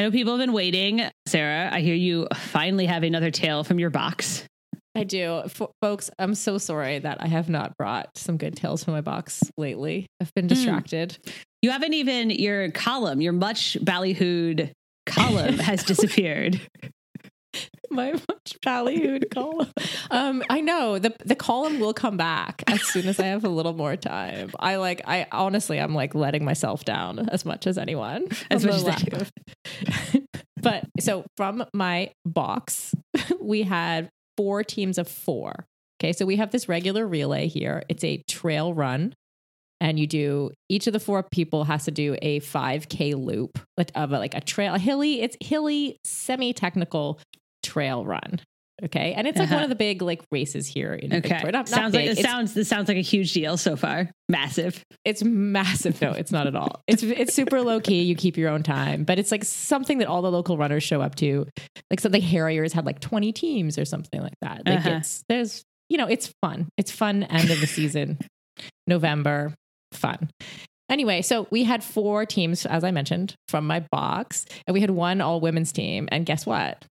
I know people have been waiting. Sarah, I hear you finally have another tale from your box. I do. F- folks, I'm so sorry that I have not brought some good tales from my box lately. I've been hmm. distracted. You haven't even, your column, your much ballyhooed column has disappeared. my much ballyhooed column. Um, I know the the column will come back as soon as I have a little more time. I like. I honestly, I'm like letting myself down as much as anyone. As much as of- but so from my box, we had four teams of four. Okay, so we have this regular relay here. It's a trail run. And you do each of the four people has to do a 5k loop of a, like a trail a hilly it's hilly semi-technical trail run. Okay. And it's like one Uh-huh. of the big like races here in Okay. Victoria. Not, sounds like it it's, sounds this sounds like a huge deal so far. Massive. it's massive. No, it's not at all. It's it's super low key. You keep your own time, but it's like something that all the local runners show up to. Like something Harriers had like 20 teams or something like that. Like Uh-huh. it's there's you know, it's fun. It's fun end of the season. November, fun. Anyway, so we had four teams, as I mentioned, from my box, and we had one all women's team. And guess what?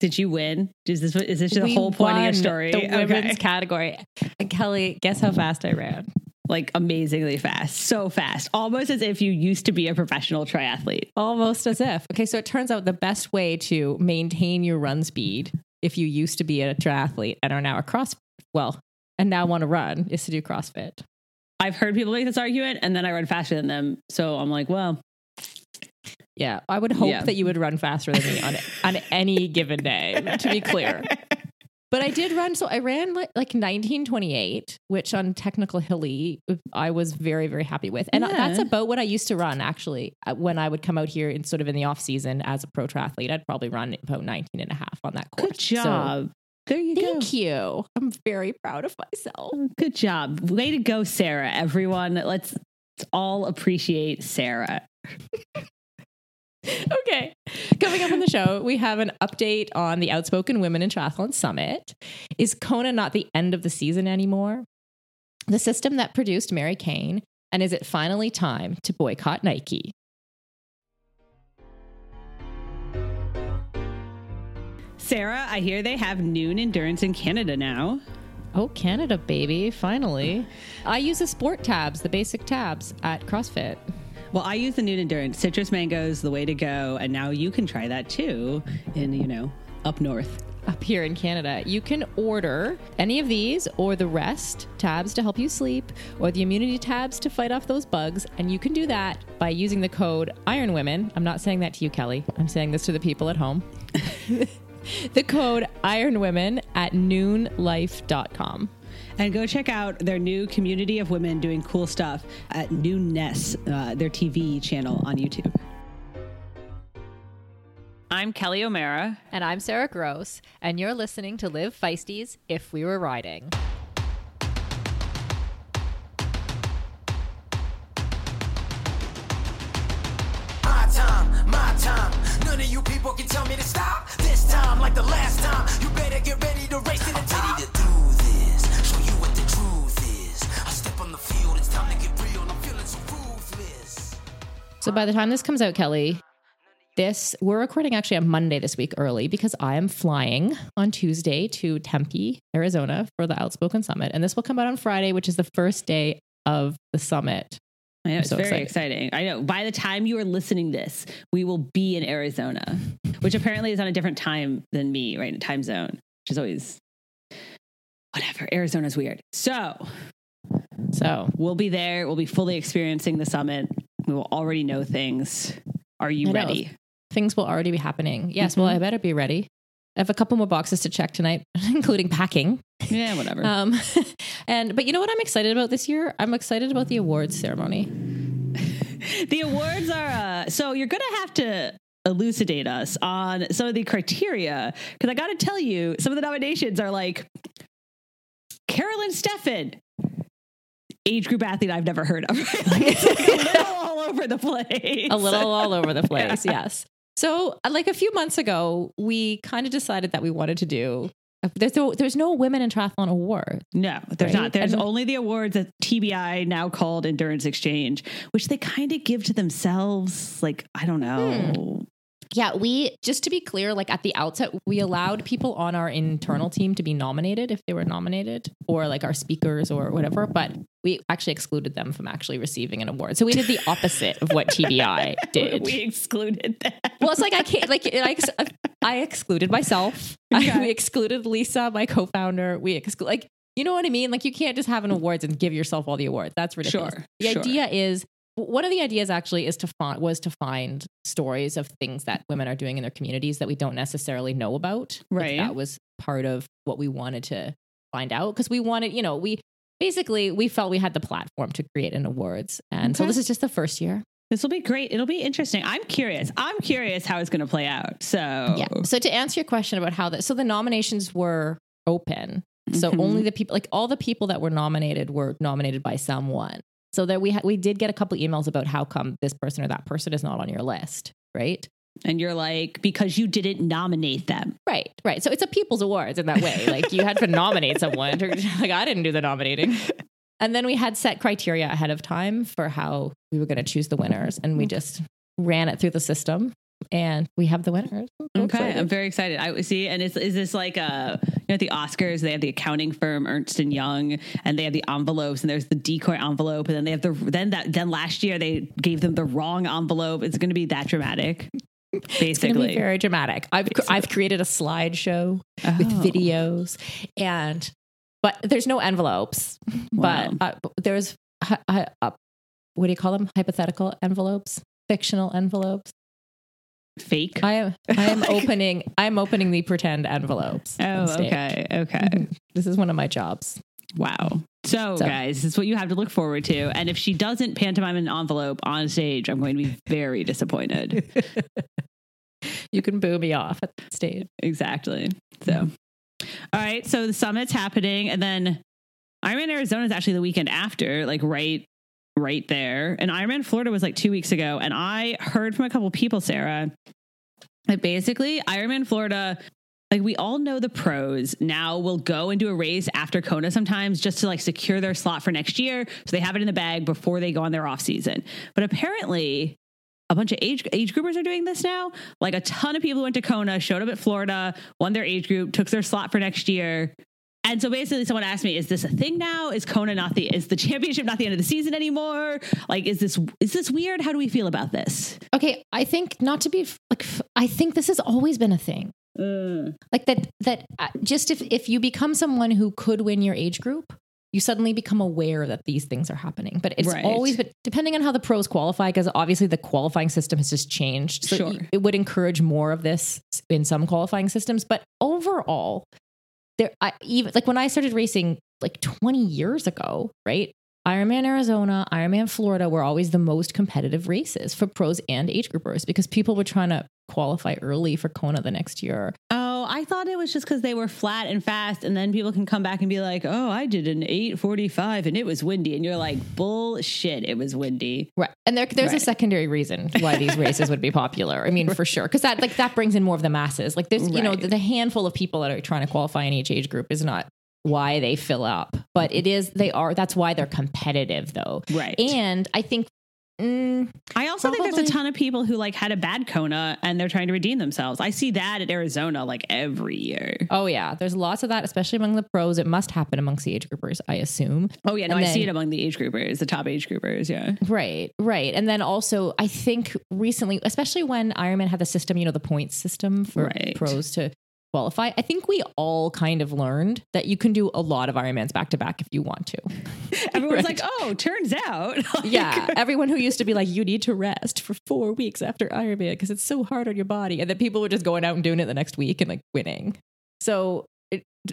Did you win? Is this is this the We whole point of your story? The women's Okay. category. And Kelly, guess how fast I ran? Like amazingly fast. So fast. Almost as if you used to be a professional triathlete. Almost as if. Okay, so it turns out the best way to maintain your run speed if you used to be a triathlete and are now a cross well, and now want to run is to do CrossFit. I've heard people make this argument and then I run faster than them. So I'm like, well, Yeah, I would hope Yeah. that you would run faster than me on on any given day. To be clear, but I did run. So I ran like like 1928, which on technical hilly I was very very happy with, and Yeah. that's about what I used to run actually uh, when I would come out here in sort of in the off season as a pro triathlete. I'd probably run about 19 and a half on that course. good So, job. There you go. Thank you. I'm very proud of myself. Mm, good job. Way to go, Sarah. Everyone, let's, let's all appreciate Sarah. Okay. Coming up on the show, we have an update on the Outspoken Women in Triathlon Summit. Is Kona not the end of the season anymore? The system that produced Mary Cain, and is it finally time to boycott Nike? Sarah, I hear they have Nuun Endurance in Canada now. Oh, Canada, baby, finally. I use the sport tabs, the basic tabs at CrossFit. Well, I use the Nuun Endurance. Citrus mangoes, the way to go. And now you can try that too in, you know, up north. up here in Canada. You can order any of these or the rest tabs to help you sleep or the immunity tabs to fight off those bugs. And you can do that by using the code Iron Women. I'm not saying that to you, Kelly. I'm saying this to the people at home. the code Iron Women at nuunlife.com. And go check out their new community of women doing cool stuff at Noonness, uh, their TV channel on YouTube. I'm Kelly O'Mara. And I'm Sarah Gross, and you're listening to Live Feisties If We Were Riding. My time, my time. None of you people can tell me to stop. This time, like the last time, you better get ready to race to the top. To do this, show you what the truth is. I step on the field, it's time to get real. I'm feeling so ruthless. So by the time this comes out, Kelly, this we're recording actually on Monday this week early because I am flying on Tuesday to Tempe, Arizona for the Outspoken Summit. And this will come out on Friday, which is the first day of the summit. I know, it's so very excited. exciting. I know. By the time you are listening this, we will be in Arizona, which apparently is on a different time than me, right? Time zone, which is always whatever. Arizona's weird. So So we'll be there. We'll be fully experiencing the summit. We will already know things. Are you ready? things will already be happening. Yes, well, Mhm. I better be ready. I have a couple more boxes to check tonight, including packing. Yeah, whatever. Um, and but you know what I'm excited about this year? I'm excited about the awards ceremony. the awards are uh, so you're gonna have to elucidate us on some of the criteria because I got to tell you, some of the nominations are like Carolyn Steffen, age group athlete I've never heard of. like, it's like a little all over the place. a little all over the place. Yes. So, uh, like a few months ago, we kind of decided that we wanted to do. There's no, there's no women in triathlon award. No, there's Right? not. There's And- only the awards that TBI now called Endurance Exchange, which they kind of give to themselves. Like I don't know. Yeah, we just to be clear, like at the outset, we allowed people on our internal team to be nominated if they were nominated, or like our speakers or whatever. But we actually excluded them from actually receiving an award. So we did the opposite of what TBI did. we excluded them. well, it's like I can't like I, ex- I excluded myself. I, we excluded Lisa, my co-founder. We exclude like you know what I mean. Like you can't just have an awards and give yourself all the awards. That's ridiculous. Sure, The sure. idea is one of the ideas actually is to find was to find stories of things that women are doing in their communities that we don't necessarily know about. Like, Right. that was part of what we wanted to find out because we wanted, you know, we basically we felt we had the platform to create an awards, and so this is just the first year. This will be great. It'll be interesting. I'm curious. I'm curious how it's going to play out. So Yeah. So to answer your question about how that, so the nominations were open. So Mhm. only the people, like all the people that were nominated, were nominated by someone. So that we ha- we did get a couple emails about how come this person or that person is not on your list, right? and you're like because you didn't nominate them. Right, right. So it's a people's awards in that way. Like you had to nominate someone. Like I didn't do the nominating. And then we had set criteria ahead of time for how we were going to choose the winners, and we mm. just ran it through the system, and we have the winners. I'm Okay, excited. I'm very excited. I see, and is is this like a you know at the Oscars they have the accounting firm Ernst and Young, and they have the envelopes, and there's the decoy envelope, and then they have the then that then last year they gave them the wrong envelope. It's going to be that dramatic, It's basically. be very dramatic. I've I've created a slideshow with Oh. videos, and but there's no envelopes. Wow. But uh, there's hi- uh, what do you call them? Hypothetical envelopes, fictional envelopes. Fake. I am I am opening I'm opening the pretend envelopes. oh, okay, okay. Mhm. This is one of my jobs. Wow. So, So- guys, this is what you have to look forward to. And if she doesn't pantomime an envelope on stage, I'm going to be very disappointed. You can boo me off at that stage. exactly. So, all right. So the summit's happening, and then I'm in Arizona is actually the weekend after, like right, right there. And Ironman Florida was like two weeks ago, and I heard from a couple people, Sarah, that basically Ironman Florida. Like we all know the pros now will go and do a race after Kona sometimes just to like secure their slot for next year. So they have it in the bag before they go on their off season. But apparently a bunch of age age groupers are doing this now. Like a ton of people went to Kona, showed up at Florida, won their age group, took their slot for next year. And so basically someone asked me, is this a thing now? Is Kona not the is the championship not the end of the season anymore? Like is this is this weird? How do we feel about this? Okay, I think not to be like I think this has always been a thing. Like that that uh, just if if you become someone who could win your age group, you suddenly become aware that these things are happening. But it's Right. always but depending on how the pros qualify because obviously the qualifying system has just changed. So Sure. it would encourage more of this in some qualifying systems, but overall there I even like when I started racing like 20 years ago, right? Ironman Arizona, Ironman Florida were always the most competitive races for pros and age groupers because people were trying to qualify early for Kona the next year. Oh, I thought it was just because they were flat and fast, and then people can come back and be like, "Oh, I did an eight forty-five, and it was windy," and you're like, "Bullshit, it was windy." Right. And there, there's Right. a secondary reason why these races would be popular. I mean, for sure. Cause that, like, that brings in more of the masses. Like, there's, you know, the, the handful of people that are trying to qualify in each age group is not why they fill up, but it is, they are, that's why they're competitive though. Right. And I think, mm, I also think there's a ton of people who like had a bad Kona and they're trying to redeem themselves. I see that at Arizona like every year. oh yeah, there's lots of that, especially among the pros. It must happen amongst the age groupers, I assume. Oh yeah, no, And I see it among the age groupers, the top age groupers. Yeah. Right, right. And then also, I think recently, especially when Ironman had the system, you know, the points system for Right. pros to qualify, I think we all kind of learned that you can do a lot of Ironmans back to back if you want to. Everyone's Right. like, oh, turns out. Like, Yeah. Everyone who used to be like, you need to rest for four weeks after Ironman because it's so hard on your body. And then people were just going out and doing it the next week and like winning. So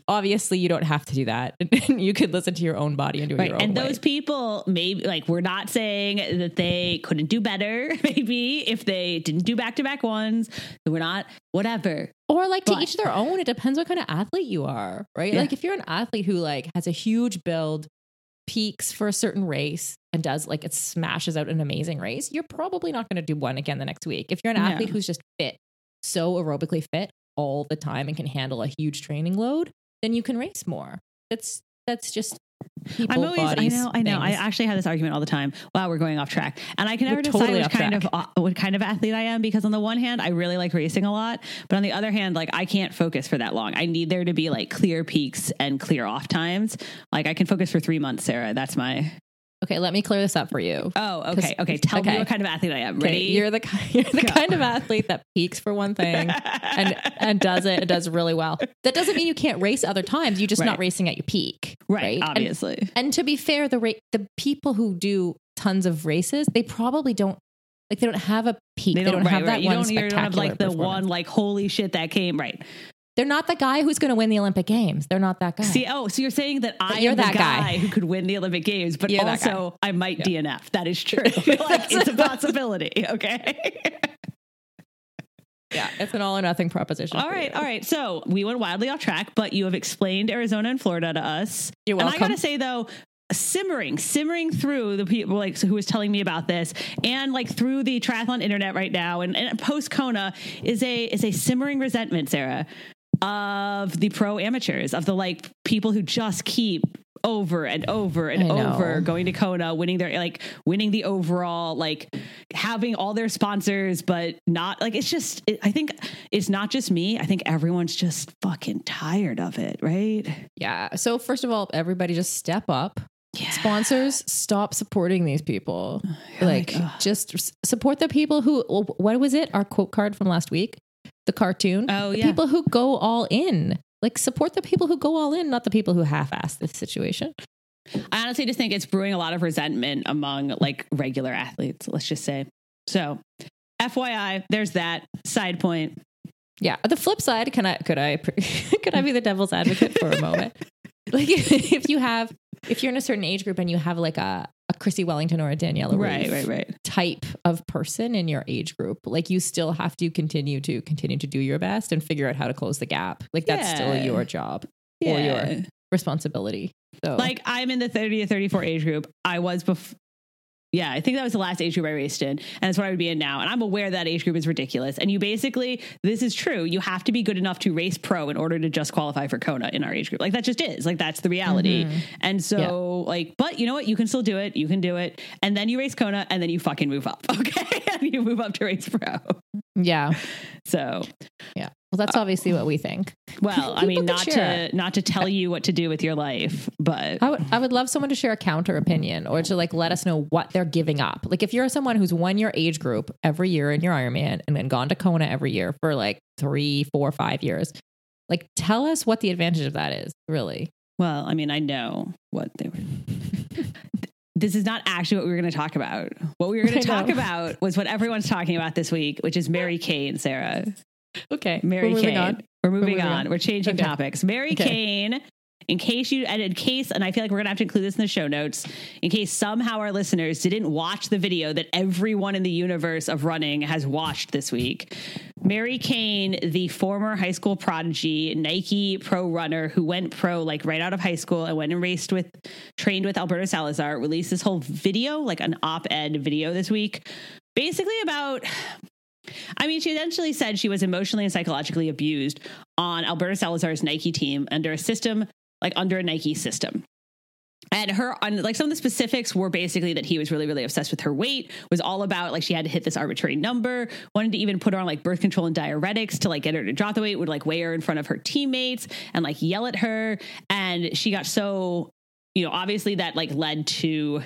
obviously, you don't have to do that. you could listen to your own body and do it Right. your own And way. those people, maybe like we're not saying that they couldn't do better, maybe if they didn't do back to back ones. We're not, whatever. Or like But- to each their own. It depends what kind of athlete you are, right? Yeah. Like if you're an athlete who like has a huge build, peaks for a certain race, and does like it smashes out an amazing race, you're probably not going to do one again the next week. If you're an No. athlete who's just fit, so aerobically fit all the time and can handle a huge training load, then you can race more. That's that's just people, I'm always, bodies, I know, I know. I actually have this argument all the time. Wow, we're going off track, and I can never decide totally which kind track. of what kind of athlete I am because on the one hand, I really like racing a lot, but on the other hand, like I can't focus for that long. I need there to be like clear peaks and clear off times. Like I can focus for three months, Sarah. That's my. Okay, let me clear this up for you. Oh, okay, okay. Tell okay. me what kind of athlete I am. Ready? you're the you're the kind of athlete that peaks for one thing and and does it, it does really well. That doesn't mean you can't race other times. You're just Right. not racing at your peak, right, And- obviously. And, to be fair, the ra- the people who do tons of races, they probably don't like they don't have a peak. They don't, right, have that right. You don't, you don't have like the one like holy shit that came right. They're not the guy who's going to win the Olympic Games. They're not that guy. See, oh, so you're saying that I you're am the that guy, guy. who could win the Olympic Games, but You're also I might DNF. That is true. like, it's a possibility. Okay. yeah, it's an all or nothing proposition. All right, you. all right. So we went wildly off track, but you have explained Arizona and Florida to us. You're And I welcome. gotta say though, simmering, simmering through the people like who was telling me about this, and like through the triathlon internet right now, and, and post Kona is a is a simmering resentment, Sarah, of the pro amateurs, of the like people who just keep over and over and over going to Kona, winning their like winning the overall, like having all their sponsors, but not like it's just. It, I think it's not just me. I think everyone's just fucking tired of it, right? Yeah. So first of all, everybody just step up. Yeah. Sponsors, stop supporting these people. Oh You're like, like, just support the people who. What was it? Our quote card from last week, the cartoon. Oh, the yeah. people who go all in. Like support the people who go all in, not the people who half-ass this situation. I honestly just think it's brewing a lot of resentment among like regular athletes, let's just say. So, FYI, there's that side point. Yeah. The flip side, can I could I could I be the devil's advocate for a moment? Like if you have if you're in a certain age group and you have like a a Chrissie Wellington or a Daniela Right, right, right. type of person in your age group, like you still have to continue to continue to do your best and figure out how to close the gap. Like that's still your job or your responsibility. So Like I'm in the 30 to 34 age group. I was before. Yeah, I think that was the last age group I raced in, and that's what I would be in now. And I'm aware that age group is ridiculous. And you basically, this is true. You have to be good enough to race pro in order to just qualify for Kona in our age group. Like that just is. Like that's the reality. Mhm. And so, like, but you know what? You can still do it. You can do it. And then you race Kona, and then you fucking move up. Okay, and you move up to race pro. yeah. So, Yeah. Well, that's uh, obviously what we think. well, I mean, not share to not to tell you what to do with your life, but I would I would love someone to share a counter opinion or to like let us know what they're giving up. Like if you're someone who's won your age group every year in your Ironman and then gone to Kona every year for like three, four, five years, like tell us what the advantage of that is, really. Well, I mean, I know what they were. this is not actually what we were going to talk about. What we were going to talk about was what everyone's talking about this week, which is Mary Kay and Sarah. Okay. Mary We're moving Cain. on. We're moving moving on. on. We're changing Okay. topics. Mary Okay. Cain. In case you, and in case, and I feel like we're gonna have to include this in the show notes, in case somehow our listeners didn't watch the video that everyone in the universe of running has watched this week. Mary Cain, the former high school prodigy, Nike pro runner who went pro like right out of high school and went and raced with, trained with Alberto Salazar, released this whole video, like an op ed video this week, basically about I mean, she eventually said she was emotionally and psychologically abused on Alberto Salazar's Nike team under a system, like under a Nike system. And her, like some of the specifics were basically that he was really, really obsessed with her weight, was all about like she had to hit this arbitrary number, wanted to even put her on like birth control and diuretics to like get her to drop the weight, would like weigh her in front of her teammates and like yell at her. And she got so, you know, obviously that like led to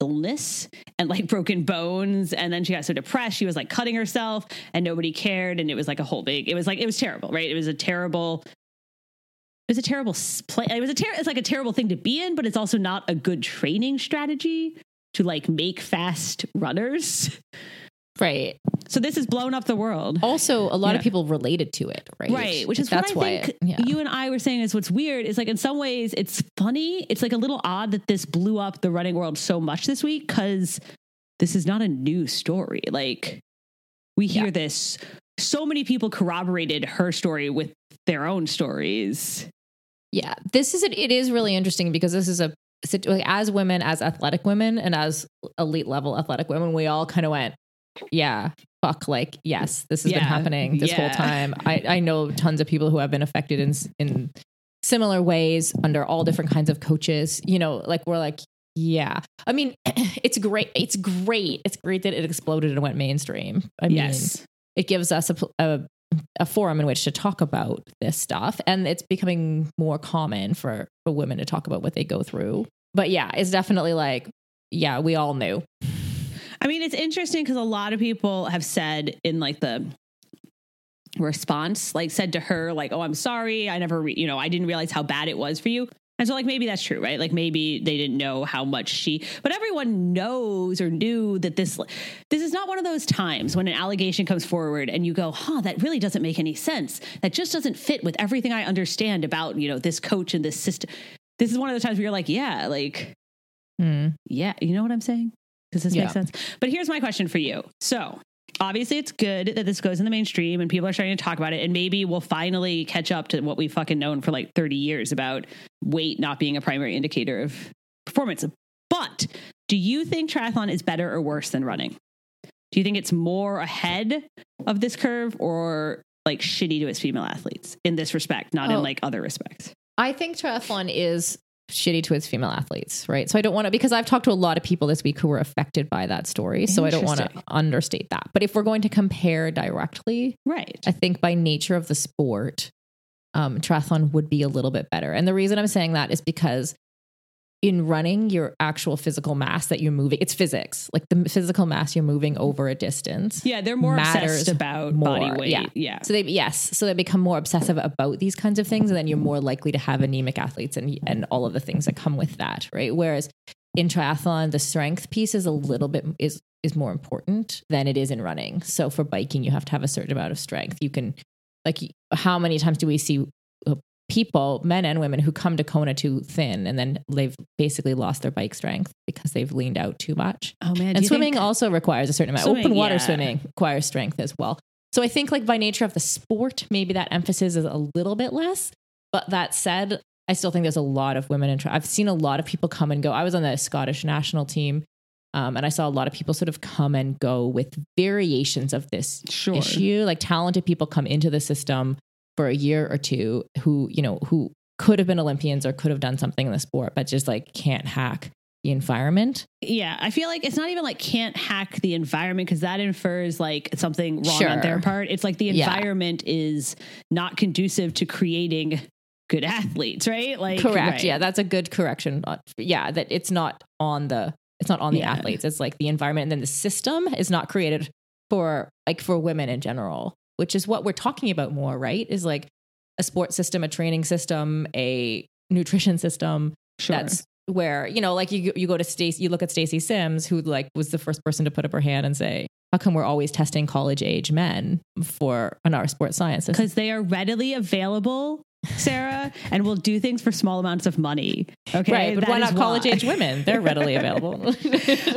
illness and like broken bones and then she got so depressed she was like cutting herself and nobody cared and it was like a whole big it was like it was terrible right? It was a terrible it was a terrible play it was a ter- it's like a terrible thing to be in but it's also not a good training strategy to like make fast runners Right. so this has blown up the world Also, a lot Yeah. of people related to it, right? Right, which is that's what I why think it, yeah. you and I were saying is what's weird is like in some ways it's funny. It's like a little odd that this blew up the running world so much this week because this is not a new story. Like we hear Yeah. this, so many people corroborated her story with their own stories. Yeah, this is it is really interesting because this is a as women, as athletic women, and as elite level athletic women, we all kind of went, yeah, fuck, like yes, this has been happening this whole time. I I know tons of people who have been affected in in similar ways under all different kinds of coaches. You know, like we're like, yeah. I mean, it's great. It's great. It's great that it exploded and went mainstream. I mean, yes. it gives us a, a a forum in which to talk about this stuff, and it's becoming more common for for women to talk about what they go through. But yeah, it's definitely like, yeah, we all knew. I mean, it's interesting because a lot of people have said in like the response, like said to her, like, "Oh, I'm sorry, I never, re- you know, I didn't realize how bad it was for you." And so, like, maybe that's true, right? Like, maybe they didn't know how much she, but everyone knows or knew that this, this is not one of those times when an allegation comes forward and you go, huh, that really doesn't make any sense. That just doesn't fit with everything I understand about, you know, this coach and this system. This is one of the times where you're like, yeah, like, Mm. yeah, you know what I'm saying? Does this Yeah. make sense? But here's my question for you. So, obviously, it's good that this goes in the mainstream and people are starting to talk about it. And maybe we'll finally catch up to what we've fucking known for like 30 years about weight not being a primary indicator of performance. But do you think triathlon is better or worse than running? Do you think it's more ahead of this curve or like shitty to its female athletes in this respect, not in Oh. like other respects? I think triathlon is shitty towards female athletes, right? So I don't want to because I've talked to a lot of people this week who were affected by that story. So I don't want to understate that. But if we're going to compare directly, Right. I think by nature of the sport, um, triathlon would be a little bit better. And the reason I'm saying that is because in running, your actual physical mass that you're moving, it's physics. Like the physical mass you're moving over a distance. Yeah, they're more obsessed about body weight. Yeah. yeah. So they yes, so they become more obsessive about these kinds of things, and then you're more likely to have anemic athletes and and all of the things that come with that, right? Whereas in triathlon, the strength piece is a little bit is is more important than it is in running. So for biking, you have to have a certain amount of strength. You can like how many times do we see people, men and women, who come to Kona too thin, and then they've basically lost their bike strength because they've leaned out too much Oh man, and swimming also requires a certain amount. Swimming, Open water yeah. swimming requires strength as well. So I think like by nature of the sport, maybe that emphasis is a little bit less. But that said, I still think there's a lot of women in. Tri- I've seen a lot of people come and go. I was on the Scottish national team, um, and I saw a lot of people sort of come and go with variations of this Sure. issue. Like talented people come into the system for a year or two who you know who could have been Olympians or could have done something in the sport, but just like can't hack the environment. Yeah, I feel like it's not even like can't hack the environment because that infers like something wrong on their part. It's like the Yeah. environment is not conducive to creating good athletes, right? Like correct right. yeah that's a good correction Uh, yeah that it's not on the it's not on the Yeah. athletes it's like the environment and then the system is not created for like for women in general which is what we're talking about more right is like a sports system a training system a nutrition system Sure. that's where you know like you you go to Stacy you look at Stacy Sims who like was the first person to put up her hand and say how come we're always testing college age men for in our sports science because they are readily available, Sarah, and we'll do things for small amounts of money. Okay, right but That why not college why. age women they're readily available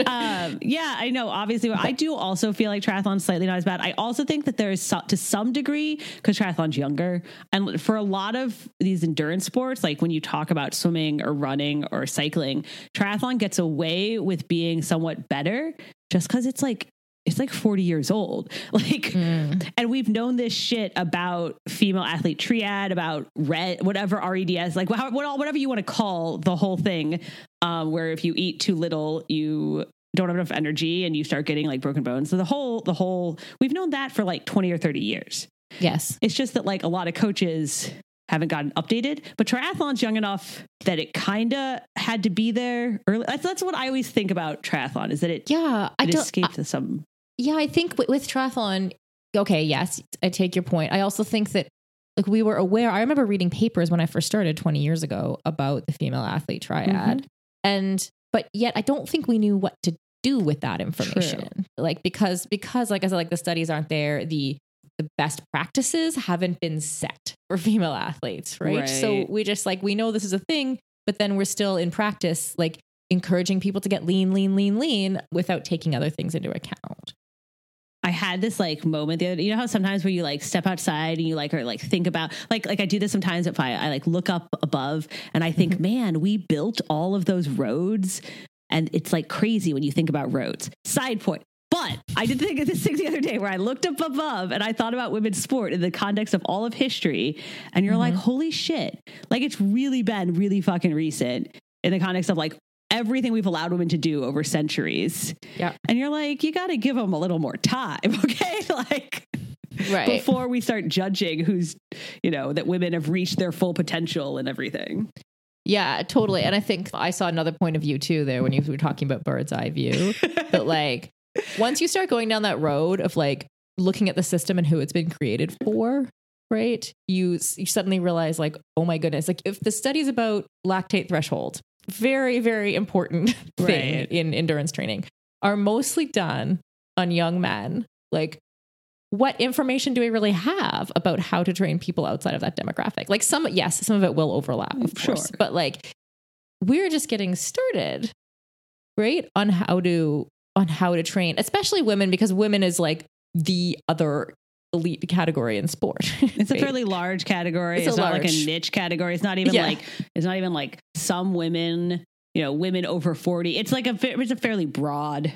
um, yeah, I know. Obviously, I do also feel like triathlon's slightly not as bad. I also think that there is so, to some degree because triathlon's younger, and for a lot of these endurance sports, like when you talk about swimming or running or cycling, triathlon gets away with being somewhat better just because it's like it's like 40 years old. Like and we've known this shit about female athlete triad about red whatever RED-S like wha- what- whatever you want to call the whole thing um, where if you eat too little you don't have enough energy and you start getting like broken bones. So the whole the whole we've known that for like 20 or 30 years. Yes. It's just that like a lot of coaches haven't gotten updated but triathlon's young enough that it kind of had to be there early. That's, that's what i always think about triathlon is that it, yeah i it escaped some Yeah, I think with, with triathlon, okay, yes, I take your point. I also think that like we were aware. I remember reading papers when I first started 20 years ago about the female athlete triad. Mm-hmm. And but yet I don't think we knew what to do with that information. Like because because like I said like the studies aren't there, the the best practices haven't been set for female athletes, right? So we just like we know this is a thing, but then we're still in practice like encouraging people to get lean lean lean lean without taking other things into account. I had this like moment the other, you know how sometimes where you like step outside and you like or like think about like like I do this sometimes if I, I like look up above and I think, mm-hmm. man, we built all of those roads and it's like crazy when you think about roads. Side point. But But I did think of this thing the other day where I looked up above and I thought about women's sport in the context of all of history. And you're like, mm-hmm. holy shit. Like it's really been really fucking recent in the context of like everything we've allowed women to do over centuries. Yeah. And you're like, you got to give them a little more time. Okay. like, Right. before we start judging who's, you know, that women have reached their full potential and everything. Yeah, totally. And I think I saw another point of view too there when you were talking about bird's eye view. that like once you start going down that road of like looking at the system and who it's been created for, right? You you suddenly realize like, oh my goodness, like if the studies about lactate threshold, very very important thing Right. in endurance training, are mostly done on young men, like what information do we really have about how to train people outside of that demographic? Like some, yes, some of it will overlap, of Sure. course, but like we're just getting started, right? On how to on how to train, especially women, because women is like the other elite category in sport. It's a fairly large category. It's It's, a not like a niche category. It's not even Yeah. like it's not even like some women, you know, women over 40. It's like a it's a fairly broad.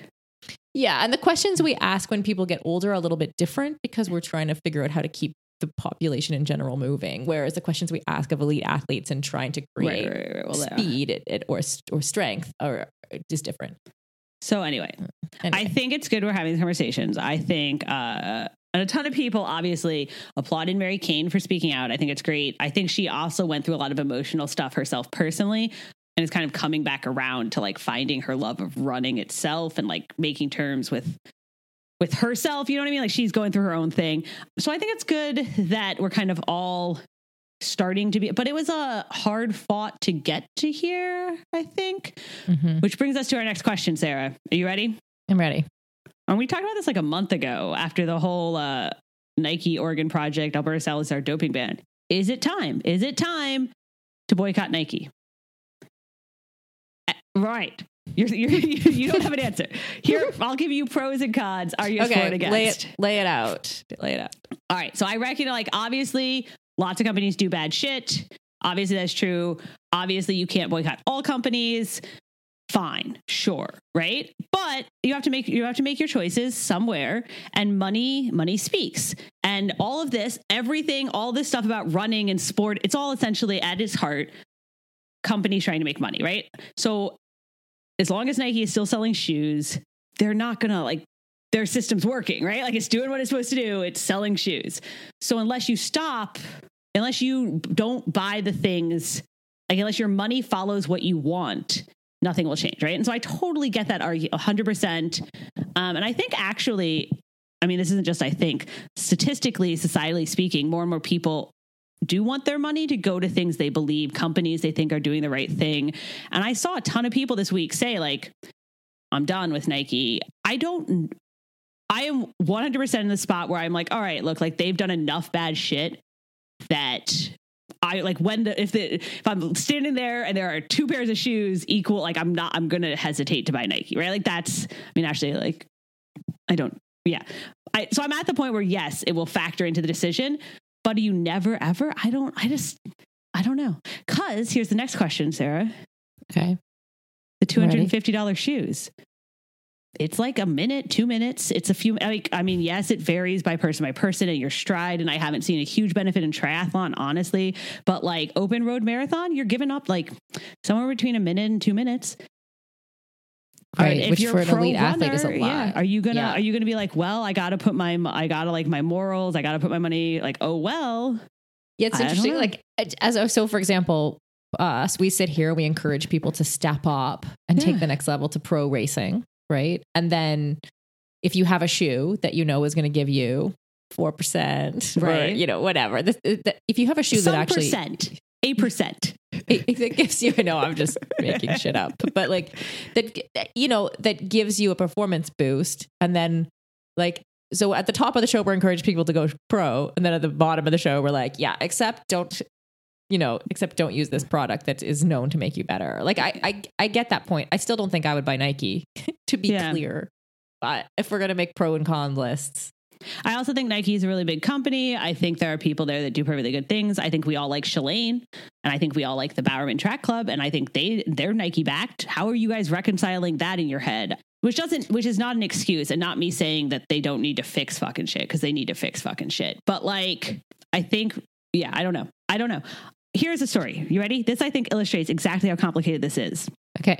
yeah. And the questions we ask when people get older are a little bit different because we're trying to figure out how to keep the population in general moving. Whereas the questions we ask of elite athletes and trying to create Right, right, right. Well, speed it, it, or or strength are just different. So anyway, I think it's good we're having these conversations. I think uh and a ton of people obviously applauded Mary Cain for speaking out. I think it's great. I think she also went through a lot of emotional stuff herself personally and is kind of coming back around to like finding her love of running itself and like making terms with with herself, you know what I mean? Like she's going through her own thing. So I think it's good that we're kind of all starting to be but it was a hard fought to get to here, I think. Mhm. Which brings us to our next question, Sarah. Are you ready? I'm ready. And we talked about this like a month ago after the whole uh, Nike Oregon Project, Alberto Salazar doping ban. Is it time? Is it time to boycott Nike? Uh, Right. You're, you're, you don't have an answer. Here, I'll give you pros and cons. Are you for Okay, it against? lay it lay it out. Lay it out. All right. So I reckon, like, obviously, lots of companies do bad shit. Obviously, that's true. Obviously, you can't boycott all companies. Fine, sure, right? But you have to make you have to make your choices somewhere, and money money speaks. And all of this, everything, all this stuff about running and sport, it's all essentially at its heart companies trying to make money, right? So as long as Nike is still selling shoes, they're not gonna like their system's working, right? Like it's doing what it's supposed to do. It's selling shoes. So unless you stop, unless you don't buy the things, like unless your money follows what you want, nothing will change, right? And so I totally get that argument, hundred percent. Um, and I think actually, I mean, this isn't just I think statistically, societally speaking, more and more people do want their money to go to things they believe, companies they think are doing the right thing. And I saw a ton of people this week say like, "I'm done with Nike." I don't. I am 100% in the spot where I'm like, all right, look, like they've done enough bad shit that I like when the if the if I'm standing there and there are two pairs of shoes equal, like I'm not I'm gonna hesitate to buy Nike, right? Like that's I mean actually like I don't yeah. I so I'm at the point where yes, it will factor into the decision, but you never ever? I don't I just I don't know. Cause here's the next question, Sarah. Okay. The two hundred and fifty dollars shoes. It's like a minute, two minutes. It's a few. Like, I mean, yes, it varies by person by person and your stride. And I haven't seen a huge benefit in triathlon, honestly. But like open road marathon, you're giving up like somewhere between a minute and two minutes. Right, if which you're for an elite athlete is a lot. Yeah. Are you gonna Yeah. Are you gonna be like, well, I gotta put my I gotta like my morals. I gotta put my money. Like, oh well. Yeah, it's I interesting. Like uh, as uh, so, for example, us we sit here, we encourage people to step up and Yeah. take the next level to pro racing, right? And then if you have a shoe that you know is going to give you four percent, Right. Or, you know, whatever. The, the, if you have a shoe Some that actually percent, a percent. it, it gives you i know i'm just making shit up but like that you know that gives you a performance boost and then like so at the top of the show we're encouraging people to go pro and then at the bottom of the show we're like yeah except don't you know except don't use this product that is known to make you better like i i, I get that point i still don't think i would buy nike to be Yeah. clear but if we're gonna make pro and con lists I also think Nike is a really big company. I think there are people there that do perfectly good things. I think we all like Shalane, and I think we all like the Bowerman Track Club, and I think they they're Nike backed. How are you guys reconciling that in your head? which doesn't which is not an excuse and not me saying that they don't need to fix fucking shit because they need to fix fucking shit but like i think yeah i don't know i don't know here's a story. You ready? This i think illustrates exactly how complicated this is. Okay.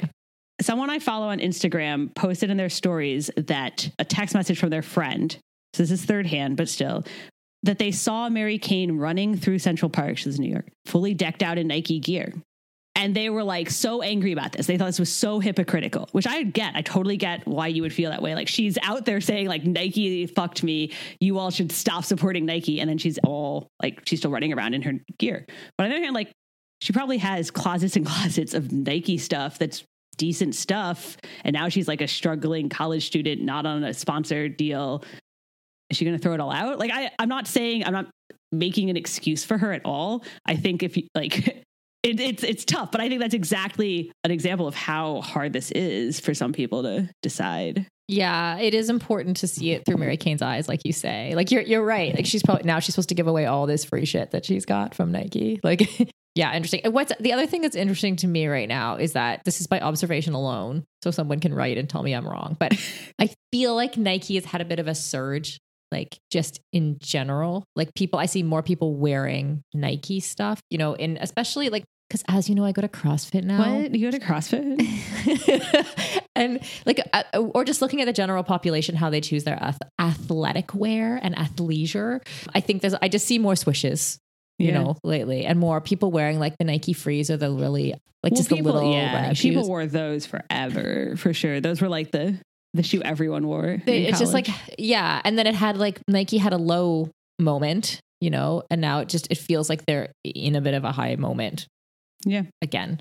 someone i follow on instagram posted in their stories that a text message from their friend so this is third hand but still that they saw mary cain running through central park this is new york fully decked out in nike gear and they were like so angry about this. They thought this was so hypocritical, which I get. I totally get why you would feel that way. Like she's out there saying like Nike fucked me. You all should stop supporting Nike. And then she's all like she's still running around in her gear. But on the other hand, like she probably has closets and closets of Nike stuff that's decent stuff. And now she's like a struggling college student, not on a sponsored deal. Is she going to throw it all out? Like I, I'm not saying I'm not making an excuse for her at all. I think if you like it, it's it's tough, but I think that's exactly an example of how hard this is for some people to decide. Yeah, it is important to see it through Mary Cain's eyes, like you say. Like you're you're right. Like she's probably now she's supposed to give away all this free shit that she's got from Nike. Like yeah, interesting. And what's the other thing that's interesting to me right now is that this is by observation alone. So someone can write and tell me I'm wrong. But I feel like Nike has had a bit of a surge, like just in general. Like people I see more people wearing Nike stuff, you know, and especially like because as you know, I go to CrossFit now. What you go to CrossFit? and like uh, or just looking at the general population how they choose their ath- athletic wear and athleisure i think there's i just see more swishes you Yeah. know lately and more people wearing like the nike frees or the really like just people, the little yeah, people wore those forever for sure. Those were like the the shoe everyone wore. They- it's just like yeah and then it had like nike had a low moment you know and now it just it feels like they're in a bit of a high moment yeah, again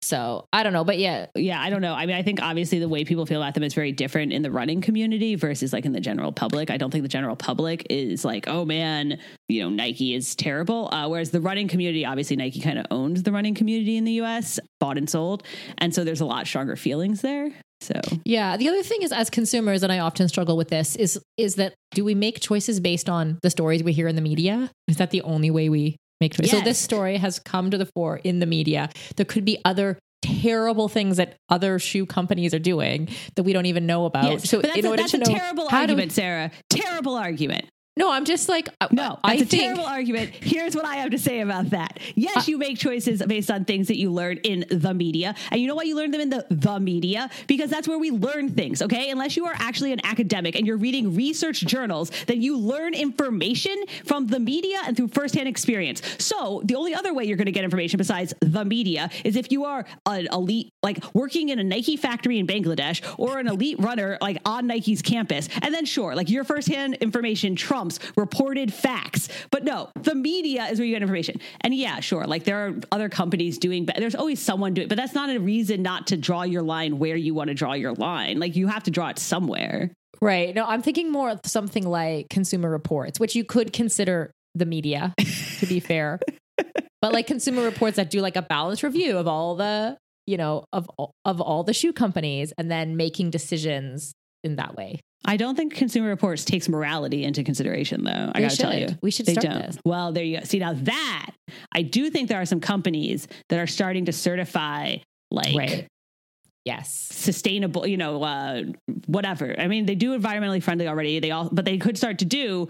so i don't know but yeah yeah. I don't know. I mean, I think obviously the way people feel about them is very different in the running community versus like in the general public. I don't think the general public is like, oh man, you know, Nike is terrible. Uh, whereas the running community, obviously, Nike kind of owns the running community in the U.S., bought and sold, and so there's a lot stronger feelings there. So Yeah. The other thing is, as consumers, and I often struggle with this, is is that do we make choices based on the stories we hear in the media? Is that the only way we make choices? So this story has come to the fore in the media. There could be other terrible things that other shoe companies are doing that we don't even know about. Yes, so but that's, in a, order that's to a know terrible argument, Sarah. Terrible argument. No, I'm just like uh, No, I that's a think terrible argument. Here's what I have to say about that. Yes, you make choices based on things that you learn in the media. And you know why you learn them in the the media? Because that's where we learn things, okay? Unless you are actually an academic and you're reading research journals, then you learn information from the media and through firsthand experience. So, the only other way you're going to get information besides the media is if you are an elite like working in a Nike factory in Bangladesh or an elite runner like on Nike's campus. And then sure, like your firsthand information trumps reported facts. But no, the media is where you get information. And yeah, sure, like there are other companies doing but there's always someone doing but that's not a reason not to draw your line where you want to draw your line. Like you have to draw it somewhere. Right. No, I'm thinking more of something like Consumer Reports, which you could consider the media, to be fair. but like Consumer Reports that do like a balanced review of all the, you know, of of all the shoe companies and then making decisions in that way. I don't think Consumer Reports takes morality into consideration, though. I got to tell you, We should they start don't. this. Well, there you go. See, now that I do think there are some companies that are starting to certify like Right. Yes. sustainable, you know, uh, whatever. I mean, they do environmentally friendly already. They all, but they could start to do.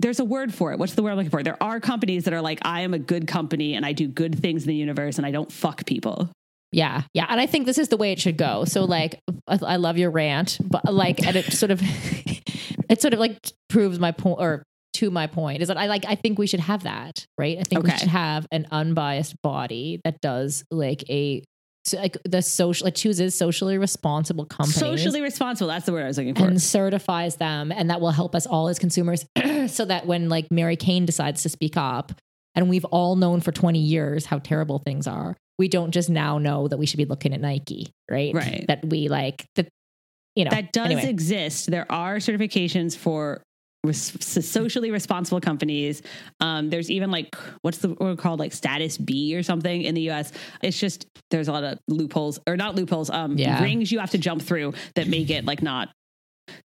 There's a word for it. What's the word I'm looking for? There are companies that are like, I am a good company and I do good things in the universe and I don't fuck people. Yeah. Yeah. And I think this is the way it should go. So like I, I love your rant, but like and it sort of it sort of like proves my point or to my point is that I like I think we should have that, right? I think we should have an unbiased body that does like a so like the social it chooses socially responsible companies Socially responsible. That's the word I was looking for. and certifies them and that will help us all as consumers so that when like Mary Cain decides to speak up and we've all known for 20 years how terrible things are we don't just now know that we should be looking at Nike right Right. that we like that you know that does anyway. exist. There are certifications for socially responsible companies. Um, there's even like what's the word called like status B or something in the U.S. It's just there's a lot of loopholes or not loopholes. Um, Yeah. rings you have to jump through that make it like not.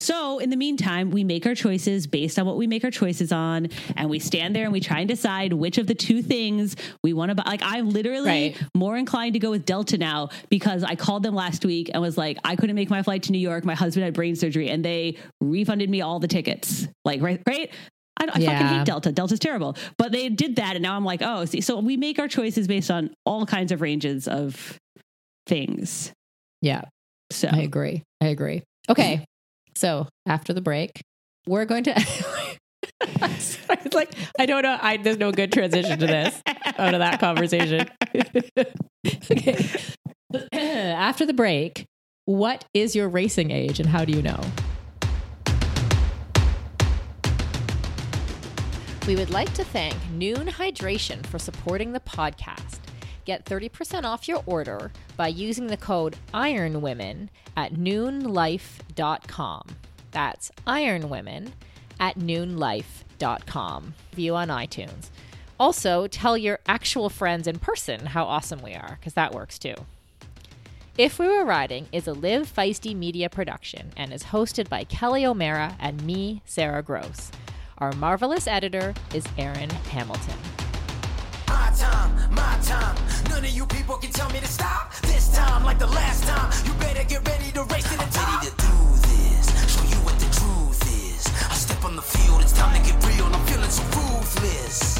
So in the meantime, we make our choices based on what we make our choices on, and we stand there and we try and decide which of the two things we want to buy. Like I'm literally Right. more inclined to go with Delta now because I called them last week and was like, I couldn't make my flight to New York. My husband had brain surgery, and they refunded me all the tickets. Like right, right. I, I fucking hate Delta. Delta's terrible, but they did that, and now I'm like, oh, see. So we make our choices based on all kinds of ranges of things. Yeah, So I agree. I agree. Okay. So after the break, we're going to. it's like I don't know. I there's no good transition to this out of that conversation. okay. After the break, what is your racing age and how do you know? We would like to thank Nuun Hydration for supporting the podcast. Get 30% off your order by using the code IRONWOMEN at nuunlife.com. That's IRONWOMEN at nuunlife.com. View on iTunes. Also, tell your actual friends in person how awesome we are, because that works too. If We Were Riding is a Live Feisty media production and is hosted by Kelly O'Mara and me, Sarah Gross. Our marvelous editor is Aaron Hamilton. My time, my time. None of you people can tell me to stop. This time, like the last time, you better get ready to race to the top. Ready to do this, show you what the truth is. I step on the field, it's time to get real. I'm feeling so ruthless.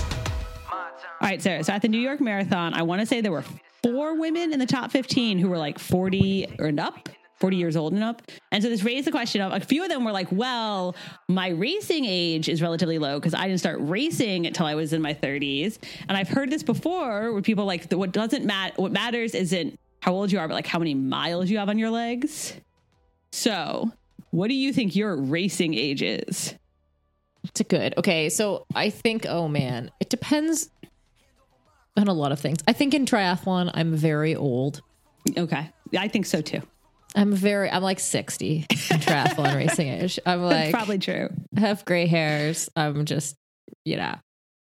All right, Sarah. So at the New York Marathon, I want to say there were four women in the top 15 who were like 40 and up, 40 years old and up. And so this raised the question of a few of them were like, well, my racing age is relatively low because I didn't start racing until I was in my 30s. And I've heard this before where people like, what doesn't matter, what matters isn't how old you are, but like how many miles you have on your legs. So what do you think your racing age is? It's a good. Okay, so I think, oh man, it depends on a lot of things. I think in triathlon, I'm very old. Okay. I think so too. I'm very, I'm like 60 in triathlon racing age. I'm That's like, probably true. have gray hairs. I'm just, you know.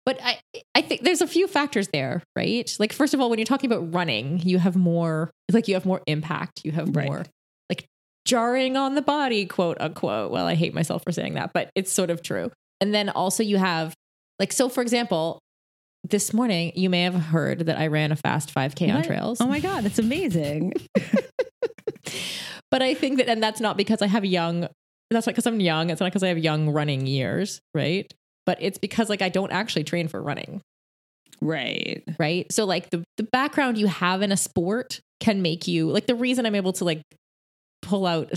But I, I think there's a few factors there, right? Like, first of all, when you're talking about running, you have more, like, you have more impact. You have Right. more, like, jarring on the body, quote unquote. Well, I hate myself for saying that, but it's sort of true. And then also, you have, like, so for example, this morning, you may have heard that I ran a fast 5K on trails. Oh my God, that's amazing. But I think that, and that's not because I have young, that's not because I'm young. It's not because I have young running years, right? But it's because like I don't actually train for running, right. right? So like the, the background you have in a sport can make you like the reason I'm able to like pull out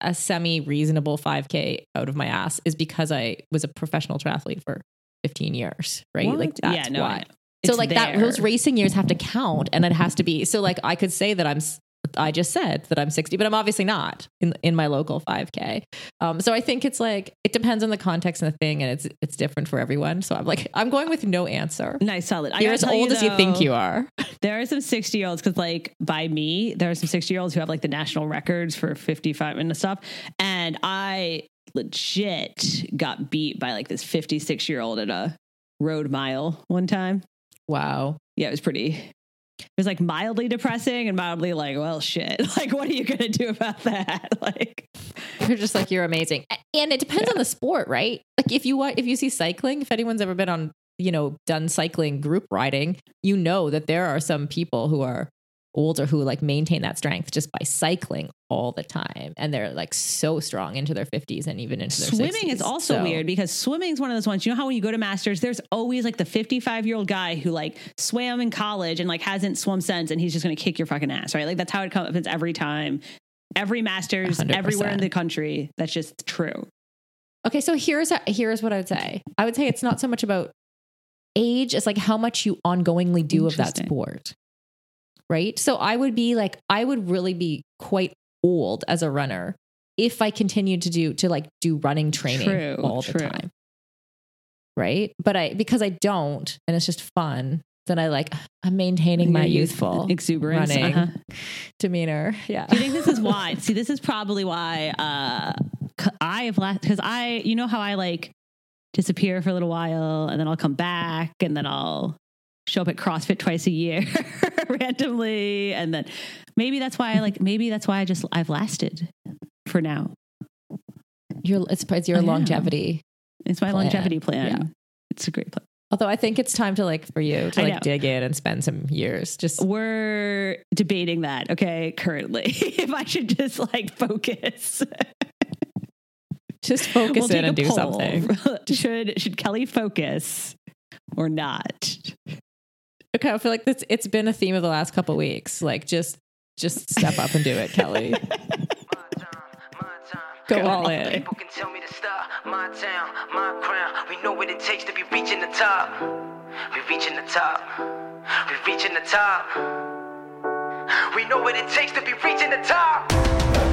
a semi reasonable 5K out of my ass is because I was a professional triathlete for 15 years, right? What? Like that's yeah, no, why. So like that, those racing years have to count, and it has to be. So like I could say that I'm. I just said that I'm 60, but I'm obviously not in in my local 5K. Um, so I think it's like it depends on the context and the thing, and it's it's different for everyone. So I'm like I'm going with no answer. Nice, solid. You're as old as you think you are. There are some 60 year olds because, like, by me, there are some 60 year olds who have like the national records for 55 and stuff. And I legit got beat by like this 56 year old at a road mile one time. Wow. Yeah, it was pretty. It was like mildly depressing and mildly like, well, shit. Like, what are you gonna do about that? Like, You're just like you're amazing, and it depends on the sport, right? Like if you if you see cycling, if anyone's ever been on, you know, done cycling group riding, you know that there are some people who are older who like maintain that strength just by cycling all the time, and they're like so strong into their 50s and even into their swimming 60s. is also So- weird because swimming is one of those ones. You know how when you go to masters, there's always like the 55 year old guy who like swam in college and like hasn't swum since, and he's just going to kick your fucking ass, right? Like that's how it comes every time. Every masters, 100%. everywhere in the country. That's just true. Okay, so here's here's what I would say. I would say it's not so much about age it's like how much you ongoingly do of that sport. Right? So I would be like I would really be quite old as a runner if I continued to do to like do running training True, all the time. Right? But I because I don't and it's just fun, then I like I'm maintaining my Your youth- youthful exuberance. running uh-huh. demeanor. Yeah. Do you think this is why? See, this is probably why uh, c- I have last because I, you know how I like disappear for a little while and then I'll come back and then I'll show up at CrossFit twice a year randomly, and then maybe that's why I like maybe that's why I just I've lasted for now. Your it's, it's your I know. longevity. It's my Plan. longevity plan. Yeah. It's a great plan. Although I think it's time to like for you to like dig in and spend some years. Just We're debating that, okay, currently. if I should just like focus. just focus We'll in and do poll. something. should should Kelly focus or not? Okay, I feel like this it's been a theme of the last couple weeks. Like just just step up and do it, Kelly. Go all in. People can tell me to stop. My town, my crown. We know what it takes to be reaching the top. We reaching the top. We reaching the top. We know what it takes to be reaching the top.